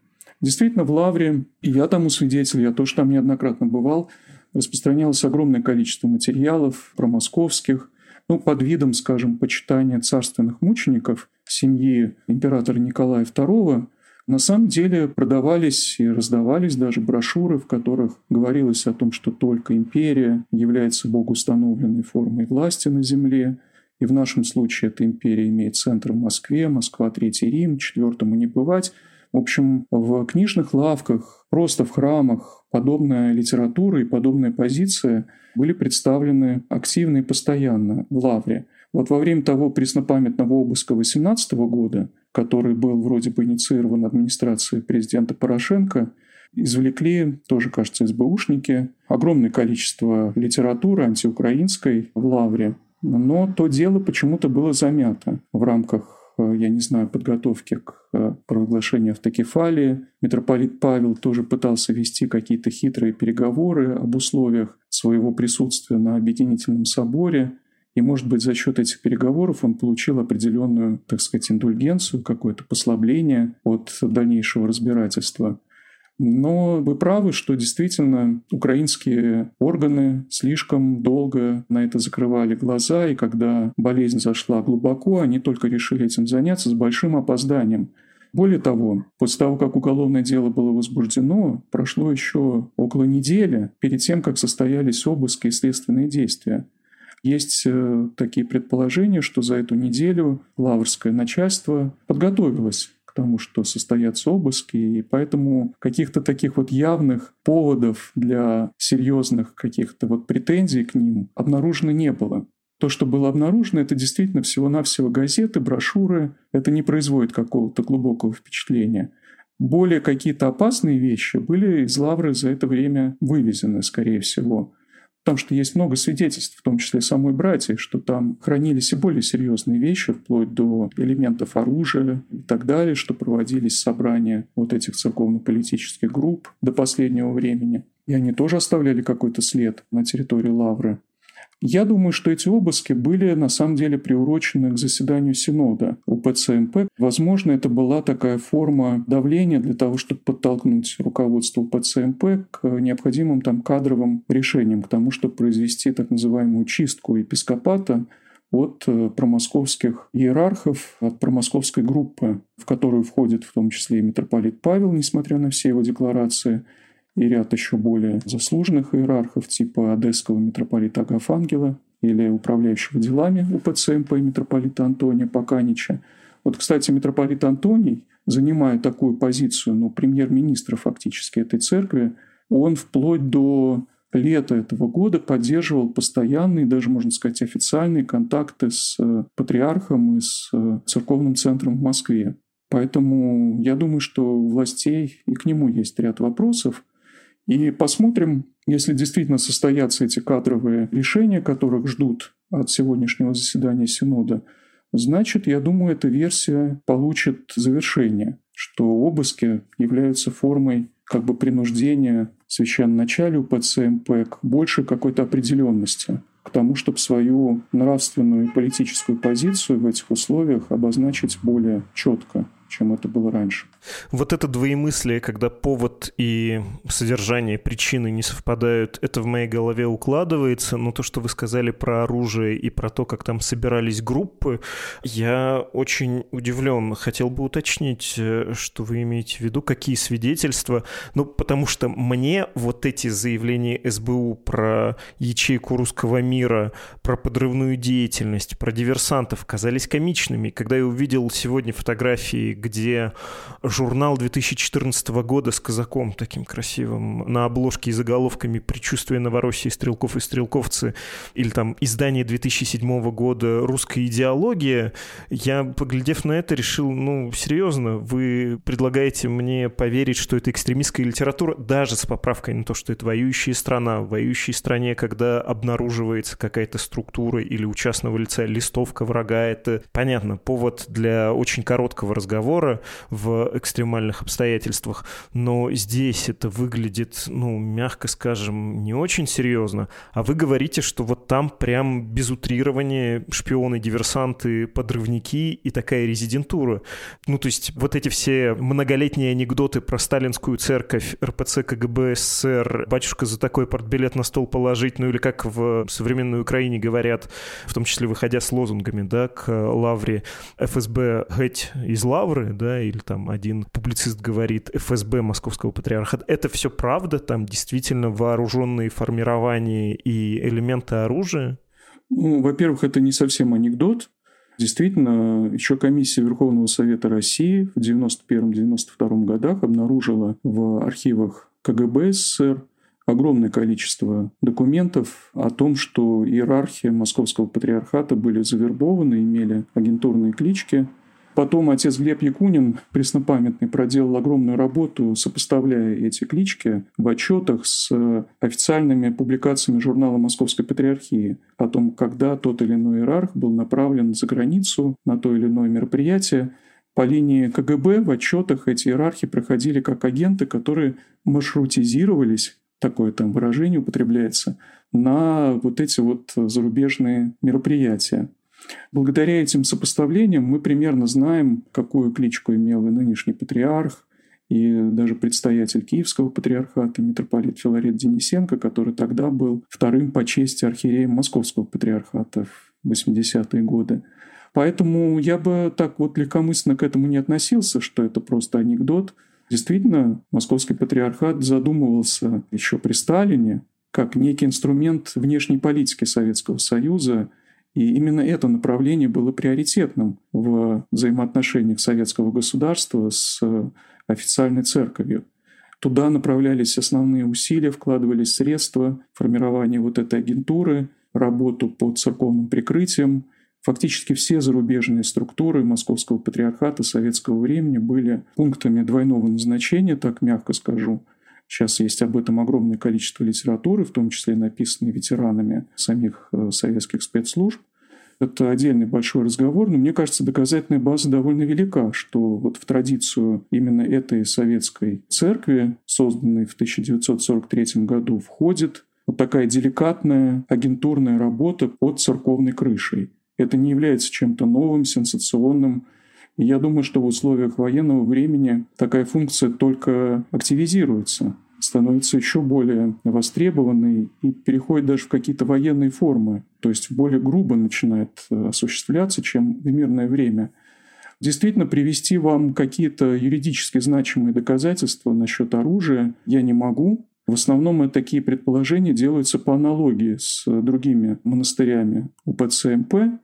Действительно, в Лавре, и я тому свидетель, я тоже там неоднократно бывал, распространялось огромное количество материалов про московских, ну, под видом, скажем, почитания царственных мучеников семьи императора Николая II, на самом деле продавались и раздавались даже брошюры, в которых говорилось о том, что только империя является богоустановленной формой власти на земле, и в нашем случае эта империя имеет центр в Москве, Москва Третий Рим, четвертому не бывать. В общем, в книжных лавках, просто в храмах подобная литература и подобная позиция были представлены активно и постоянно в Лавре. Вот во время того преснопамятного обыска 18 года, который был вроде бы инициирован администрацией президента Порошенко, извлекли, тоже, кажется, СБУшники, огромное количество литературы антиукраинской в Лавре. Но то дело почему-то было замято в рамках я не знаю, подготовки к э, провозглашению автокефалии. Митрополит Павел тоже пытался вести какие-то хитрые переговоры об условиях своего присутствия на объединительном соборе. И, может быть, за счет этих переговоров он получил определенную, так сказать, индульгенцию, какое-то послабление от дальнейшего разбирательства. Но вы правы, что действительно украинские органы слишком долго на это закрывали глаза, и когда болезнь зашла глубоко, они только решили этим заняться с большим опозданием. Более того, после того, как уголовное дело было возбуждено, прошло еще около недели перед тем, как состоялись обыски и следственные действия. Есть э, такие предположения, что за эту неделю лаврское начальство подготовилось к тому, что состоятся обыски, и поэтому каких-то таких вот явных поводов для серьезных каких-то вот претензий к ним обнаружено не было. То, что было обнаружено, это действительно всего-навсего газеты, брошюры. Это не производит какого-то глубокого впечатления. Более какие-то опасные вещи были из Лавры за это время вывезены, скорее всего. Потому что есть много свидетельств, в том числе самой братья, что там хранились и более серьезные вещи, вплоть до элементов оружия и так далее, что проводились собрания вот этих церковно-политических групп до последнего времени. И они тоже оставляли какой-то след на территории Лавры. Я думаю, что эти обыски были на самом деле приурочены к заседанию Синода УПЦ-МП. Возможно, это была такая форма давления для того, чтобы подтолкнуть руководство УПЦ-МП к необходимым там кадровым решениям, к тому, чтобы произвести так называемую чистку епископата от э, промосковских иерархов, от промосковской группы, в которую входит в том числе и митрополит Павел, несмотря на все его декларации – и ряд еще более заслуженных иерархов типа одесского митрополита Агафангела или управляющего делами УПЦ МП митрополита Антония Поканича. Вот, кстати, митрополит Антоний, занимая такую позицию, ну, премьер-министра фактически этой церкви, он вплоть до лета этого года поддерживал постоянные, даже, можно сказать, официальные контакты с э, патриархом и с э, церковным центром в Москве. Поэтому я думаю, что властей и к нему есть ряд вопросов. И посмотрим, если действительно состоятся эти кадровые решения, которых ждут от сегодняшнего заседания Синода, значит, я думаю, эта версия получит завершение, что обыски являются формой как бы принуждения священноначалию ПЦМП к большей какой-то определенности, к тому, чтобы свою нравственную и политическую позицию в этих условиях обозначить более четко чем это было раньше.
Вот это двоемыслие, когда повод и содержание причины не совпадают, это в моей голове укладывается, но то, что вы сказали про оружие и про то, как там собирались группы, я очень удивлен. Хотел бы уточнить, э, что вы имеете в виду, какие свидетельства, ну, потому что мне вот эти заявления СБУ про ячейку русского мира, про подрывную деятельность, про диверсантов казались комичными. Когда я увидел сегодня фотографии где журнал 2014 года с казаком таким красивым на обложке и заголовками «Предчувствие Новороссии. Стрелков и стрелковцы» или там издание 2007 года «Русская идеология», я, поглядев на это, решил, ну, серьезно, вы предлагаете мне поверить, что это экстремистская литература, даже с поправкой на то, что это воюющая страна. В воюющей стране, когда обнаруживается какая-то структура или у частного лица листовка врага, это, понятно, повод для очень короткого разговора, разговора в экстремальных обстоятельствах, но здесь это выглядит, ну, мягко скажем, не очень серьезно. А вы говорите, что вот там прям без утрирования шпионы, диверсанты, подрывники и такая резидентура. Ну, то есть вот эти все многолетние анекдоты про сталинскую церковь, РПЦ, КГБ, СССР, батюшка за такой портбилет на стол положить, ну или как в современной Украине говорят, в том числе выходя с лозунгами, да, к лавре ФСБ «Геть из лавры», Лавры, да, или там один публицист говорит ФСБ Московского патриархата. Это все правда? Там действительно вооруженные формирования и элементы оружия?
Ну, во-первых, это не совсем анекдот. Действительно, еще комиссия Верховного Совета России в 1991-1992 годах обнаружила в архивах КГБ СССР огромное количество документов о том, что иерархи Московского патриархата были завербованы, имели агентурные клички, Потом отец Глеб Якунин, преснопамятный, проделал огромную работу, сопоставляя эти клички в отчетах с официальными публикациями журнала Московской Патриархии о том, когда тот или иной иерарх был направлен за границу на то или иное мероприятие. По линии КГБ в отчетах эти иерархи проходили как агенты, которые маршрутизировались, такое там выражение употребляется, на вот эти вот зарубежные мероприятия. Благодаря этим сопоставлениям мы примерно знаем, какую кличку имел и нынешний патриарх, и даже предстоятель Киевского патриархата, митрополит Филарет Денисенко, который тогда был вторым по чести архиереем Московского патриархата в 80-е годы. Поэтому я бы так вот легкомысленно к этому не относился, что это просто анекдот. Действительно, Московский патриархат задумывался еще при Сталине как некий инструмент внешней политики Советского Союза и именно это направление было приоритетным в взаимоотношениях советского государства с официальной церковью. Туда направлялись основные усилия, вкладывались средства формирования вот этой агентуры, работу под церковным прикрытием. Фактически все зарубежные структуры Московского патриархата советского времени были пунктами двойного назначения, так мягко скажу, Сейчас есть об этом огромное количество литературы, в том числе написанной ветеранами самих э, советских спецслужб. Это отдельный большой разговор, но мне кажется, доказательная база довольно велика, что вот в традицию именно этой советской церкви, созданной в 1943 году, входит вот такая деликатная агентурная работа под церковной крышей. Это не является чем-то новым, сенсационным, я думаю, что в условиях военного времени такая функция только активизируется становится еще более востребованной и переходит даже в какие-то военные формы, то есть более грубо начинает э, осуществляться, чем в мирное время. Действительно, привести вам какие-то юридически значимые доказательства насчет оружия я не могу. В основном такие предположения делаются по аналогии с другими монастырями УПЦ МП,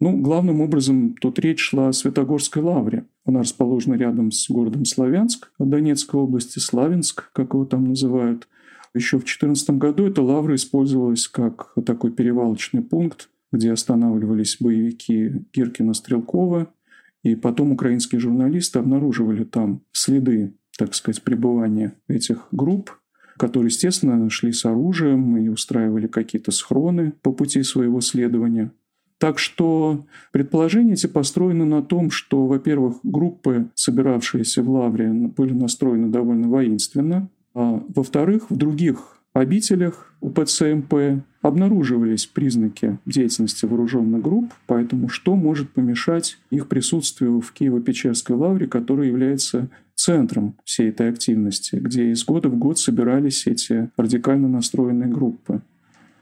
ну, главным образом тут речь шла о Святогорской лавре. Она расположена рядом с городом Славянск, Донецкой области, Славянск, как его там называют. Еще в 2014 году эта лавра использовалась как такой перевалочный пункт, где останавливались боевики Гиркина-Стрелкова, и потом украинские журналисты обнаруживали там следы, так сказать, пребывания этих групп, которые, естественно, шли с оружием и устраивали какие-то схроны по пути своего следования. Так что предположения эти построены на том, что, во-первых, группы, собиравшиеся в Лавре, были настроены довольно воинственно, а во-вторых, в других обителях УПЦ-МП обнаруживались признаки деятельности вооруженных групп, поэтому что может помешать их присутствию в Киево-Печерской лавре, которая является центром всей этой активности, где из года в год собирались эти радикально настроенные группы.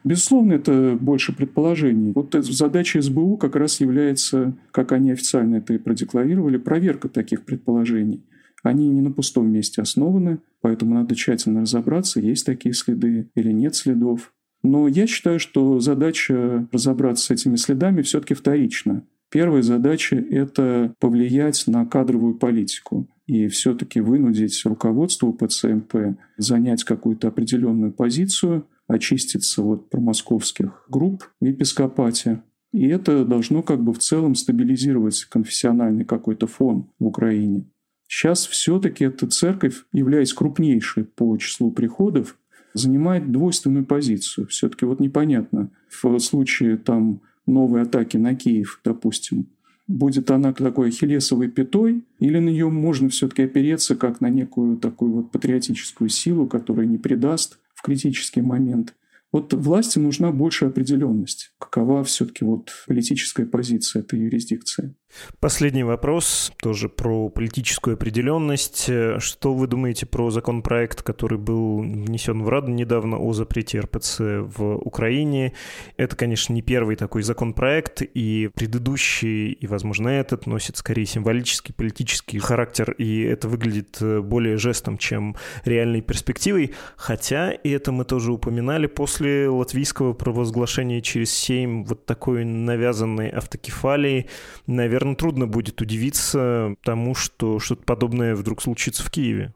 Безусловно, это больше предположений. Вот задача СБУ как раз является, как они официально это и продекларировали, проверка таких предположений. Они не на пустом месте основаны, поэтому надо тщательно разобраться, есть такие следы или нет следов. Но я считаю, что задача разобраться с этими следами все-таки вторична. Первая задача – это повлиять на кадровую политику и все-таки вынудить руководство ПЦМП занять какую-то определенную позицию, очиститься от промосковских групп в епископате. И это должно как бы в целом стабилизировать конфессиональный какой-то фон в Украине. Сейчас все-таки эта церковь, являясь крупнейшей по числу приходов, занимает двойственную позицию. Все-таки вот непонятно в случае там новой атаки на Киев, допустим, будет она такой ахиллесовой пятой, или на нее можно все-таки опереться как на некую такую вот патриотическую силу, которая не предаст критический момент. Вот власти нужна большая определенность. Какова все-таки вот политическая позиция этой юрисдикции?
Последний вопрос, тоже про политическую определенность. Что вы думаете про законопроект, который был внесен в Раду недавно о запрете РПЦ в Украине? Это, конечно, не первый такой законопроект, и предыдущий, и, возможно, этот носит скорее символический политический характер, и это выглядит более жестом, чем реальной перспективой. Хотя, и это мы тоже упоминали, после латвийского провозглашения через семь вот такой навязанной автокефалии, наверное, наверное, трудно будет удивиться тому, что что-то подобное вдруг случится в Киеве.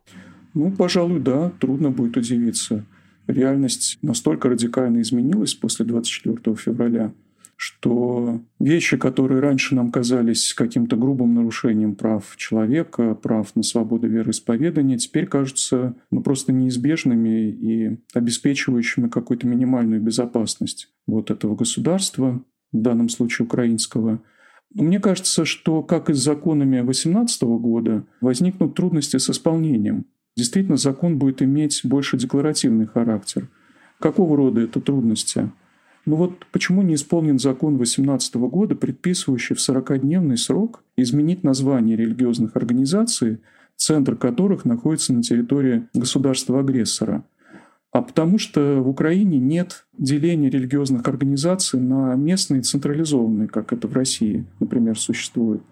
Ну, пожалуй, да, трудно будет удивиться. Реальность настолько радикально изменилась после 24 февраля, что вещи, которые раньше нам казались каким-то грубым нарушением прав человека, прав на свободу вероисповедания, теперь кажутся ну, просто неизбежными и обеспечивающими какую-то минимальную безопасность вот этого государства, в данном случае украинского – мне кажется, что, как и с законами 2018 года, возникнут трудности с исполнением. Действительно, закон будет иметь больше декларативный характер. Какого рода это трудности? Ну вот почему не исполнен закон 2018 года, предписывающий в 40-дневный срок изменить название религиозных организаций, центр которых находится на территории государства-агрессора – а потому что в Украине нет деления религиозных организаций на местные и централизованные, как это в России, например, существует.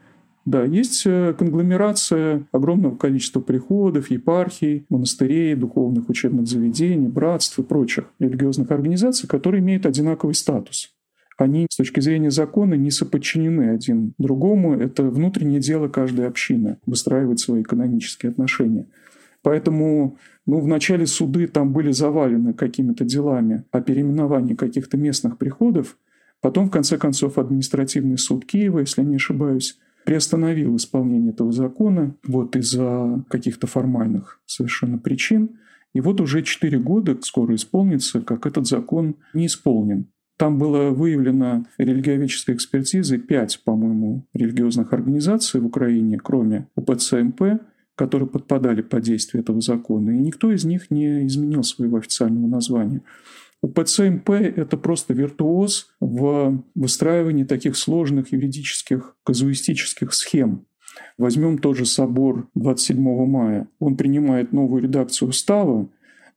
Да, есть э, конгломерация огромного количества приходов, епархий, монастырей, духовных учебных заведений, братств и прочих религиозных организаций, которые имеют одинаковый статус. Они с точки зрения закона не соподчинены один другому. Это внутреннее дело каждой общины – выстраивать свои экономические отношения. Поэтому ну, вначале суды там были завалены какими-то делами о переименовании каких-то местных приходов. Потом, в конце концов, административный суд Киева, если не ошибаюсь, приостановил исполнение этого закона вот из-за каких-то формальных совершенно причин. И вот уже 4 года скоро исполнится, как этот закон не исполнен. Там было выявлено религиоведческой экспертизой 5, по-моему, религиозных организаций в Украине, кроме УПЦ МП, которые подпадали под действие этого закона, и никто из них не изменил своего официального названия. У ПЦМП это просто виртуоз в выстраивании таких сложных юридических казуистических схем. Возьмем тот же собор 27 мая. Он принимает новую редакцию устава,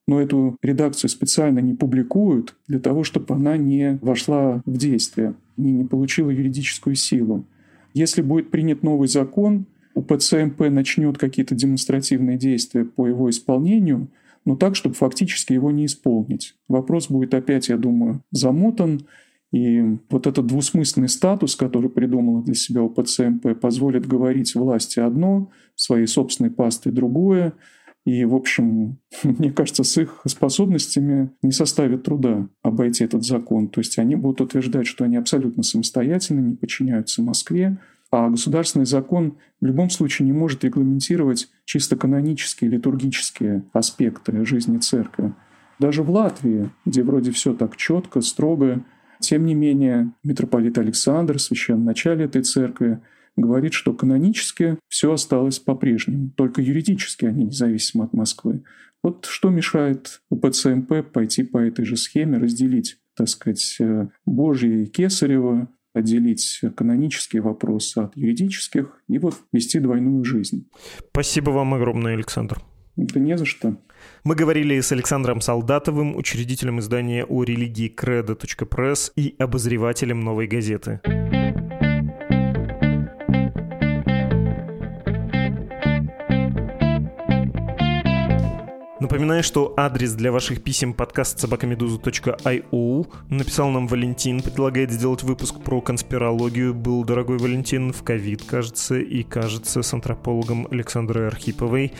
но эту редакцию специально не публикуют для того, чтобы она не вошла в действие, не, не получила юридическую силу. Если будет принят новый закон, у ПЦМП начнет какие-то демонстративные действия по его исполнению, но так, чтобы фактически его не исполнить. Вопрос будет опять, я думаю, замотан, и вот этот двусмысленный статус, который придумала для себя УПЦМП, позволит говорить власти одно, своей собственной пастой другое, И, в общем, мне кажется, с их способностями не составит труда обойти этот закон. То есть они будут утверждать, что они абсолютно самостоятельны, не подчиняются Москве, а государственный закон в любом случае не может регламентировать чисто канонические, литургические аспекты жизни церкви. Даже в Латвии, где вроде все так четко, строго, тем не менее митрополит Александр, священный начале этой церкви, говорит, что канонически все осталось по-прежнему, только юридически они независимы от Москвы. Вот что мешает УПЦМП пойти по этой же схеме, разделить, так сказать, э, Божье и Кесарево, отделить канонические вопросы от юридических и вот вести двойную жизнь.
Спасибо вам огромное, Александр.
Да не за что.
Мы говорили с Александром Солдатовым, учредителем издания о религии credo.press и обозревателем «Новой газеты». Напоминаю, что адрес для ваших писем подкаст собакамедуза.io написал нам Валентин, предлагает сделать выпуск про конспирологию. Был дорогой Валентин в ковид, кажется, и кажется с антропологом Александрой Архиповой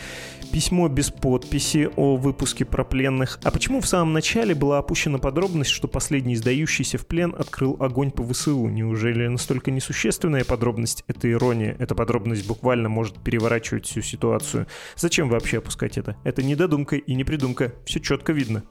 письмо без подписи о выпуске про пленных. А почему в самом начале была опущена подробность, что последний сдающийся в плен открыл огонь по ВСУ? Неужели настолько несущественная подробность — это ирония? Эта подробность буквально может переворачивать всю ситуацию. Зачем вообще опускать это? Это не додумка и не придумка. Все четко видно.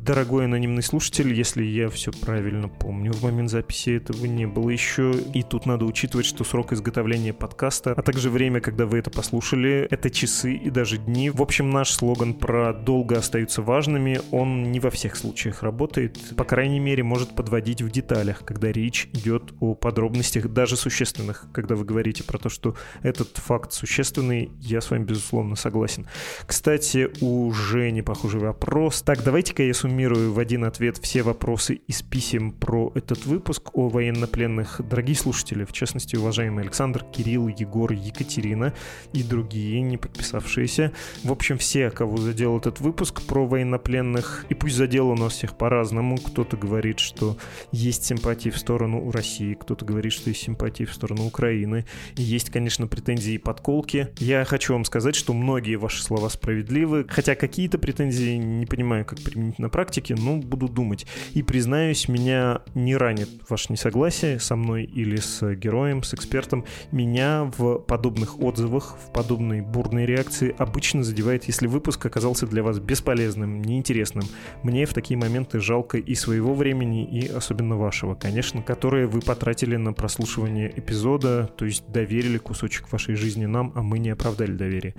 Дорогой анонимный слушатель, если я все правильно помню, в момент записи этого не было еще. И тут надо учитывать, что срок изготовления подкаста, а также время, когда вы это послушали, это часы и даже дни. В общем, наш слоган про «долго остаются важными», он не во всех случаях работает. По крайней мере, может подводить в деталях, когда речь идет о подробностях, даже существенных. Когда вы говорите про то, что этот факт существенный, я с вами, безусловно, согласен. Кстати, у Жени похожий вопрос. Так, давайте-ка я суммирую в один ответ все вопросы из писем про этот выпуск о военнопленных. Дорогие слушатели, в частности, уважаемый Александр, Кирилл, Егор, Екатерина и другие, не подписавшиеся, в общем, все, кого задел этот выпуск про военнопленных, и пусть задел у нас всех по-разному. Кто-то говорит, что есть симпатии в сторону России, кто-то говорит, что есть симпатии в сторону Украины. И есть, конечно, претензии и подколки. Я хочу вам сказать, что многие ваши слова справедливы, хотя какие-то претензии не понимаю, как применить на практике, но буду думать. И признаюсь, меня не ранит ваше несогласие со мной или с героем, с экспертом. Меня в подобных отзывах, в подобной бурной реакции обычно задевает, если выпуск оказался для вас бесполезным, неинтересным. Мне в такие моменты жалко и своего времени, и особенно вашего, конечно, которое вы потратили на прослушивание эпизода, то есть доверили кусочек вашей жизни нам, а мы не оправдали доверие.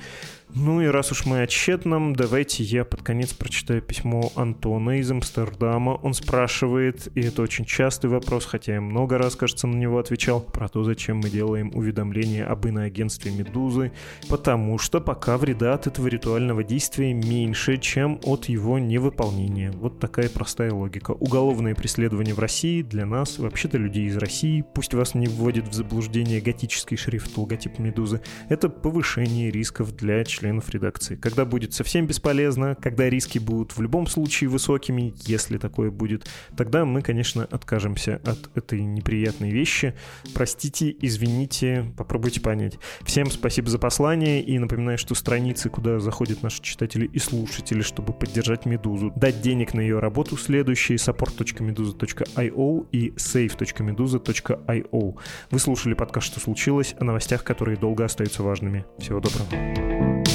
Ну и раз уж мы о тщетном, давайте я под конец прочитаю письмо Антона из Амстердама. Он спрашивает, и это очень частый вопрос, хотя я много раз, кажется, на него отвечал, про то, зачем мы делаем уведомления об иноагентстве «Медузы», потому что пока вреда от этого ритуального действия меньше, чем от его невыполнения. Вот такая простая логика. Уголовное преследование в России для нас, вообще-то людей из России, пусть вас не вводит в заблуждение готический шрифт логотип «Медузы», это повышение рисков для членов членов редакции. Когда будет совсем бесполезно, когда риски будут в любом случае высокими, если такое будет, тогда мы, конечно, откажемся от этой неприятной вещи. Простите, извините, попробуйте понять. Всем спасибо за послание и напоминаю, что страницы, куда заходят наши читатели и слушатели, чтобы поддержать Медузу, дать денег на ее работу, следующие support.meduza.io и save.meduza.io. Вы слушали подкаст «Что случилось?» о новостях, которые долго остаются важными. Всего доброго.